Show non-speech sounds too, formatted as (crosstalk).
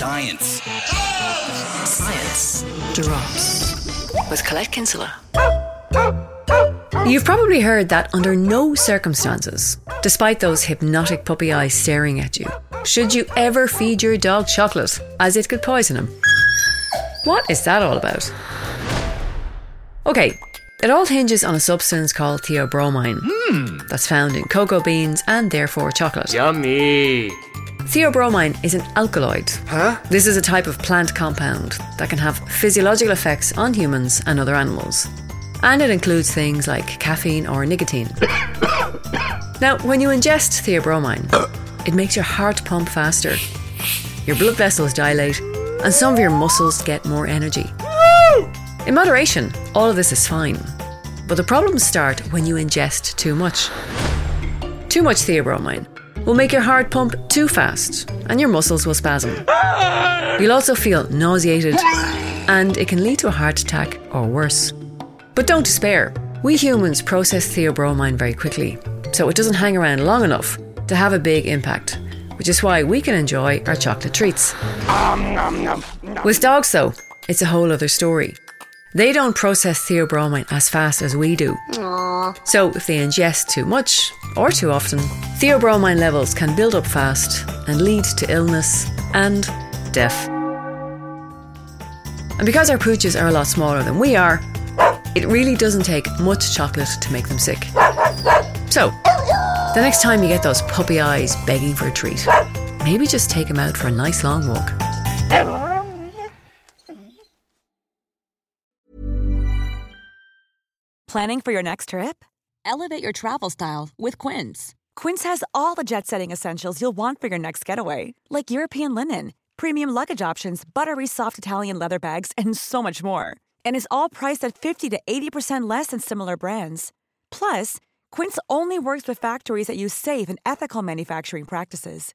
Science. Science drops with Colette Kinsella. You've probably heard that under no circumstances, despite those hypnotic puppy eyes staring at you, should you ever feed your dog chocolate, as it could poison him. What is that all about? Okay, it all hinges on a substance called theobromine hmm. that's found in cocoa beans and therefore chocolate. Yummy. Theobromine is an alkaloid. Huh? This is a type of plant compound that can have physiological effects on humans and other animals. And it includes things like caffeine or nicotine. (coughs) now, when you ingest theobromine, it makes your heart pump faster, your blood vessels dilate, and some of your muscles get more energy. In moderation, all of this is fine. But the problems start when you ingest too much. Too much theobromine will make your heart pump too fast and your muscles will spasm. You'll also feel nauseated and it can lead to a heart attack or worse. But don't despair. We humans process theobromine very quickly, so it doesn't hang around long enough to have a big impact, which is why we can enjoy our chocolate treats. With dogs, though, it's a whole other story. They don't process theobromine as fast as we do. So, if they ingest too much or too often, theobromine levels can build up fast and lead to illness and death. And because our pooches are a lot smaller than we are, it really doesn't take much chocolate to make them sick. So, the next time you get those puppy eyes begging for a treat, maybe just take them out for a nice long walk. Planning for your next trip? Elevate your travel style with Quince. Quince has all the jet setting essentials you'll want for your next getaway, like European linen, premium luggage options, buttery soft Italian leather bags, and so much more. And is all priced at 50 to 80% less than similar brands. Plus, Quince only works with factories that use safe and ethical manufacturing practices.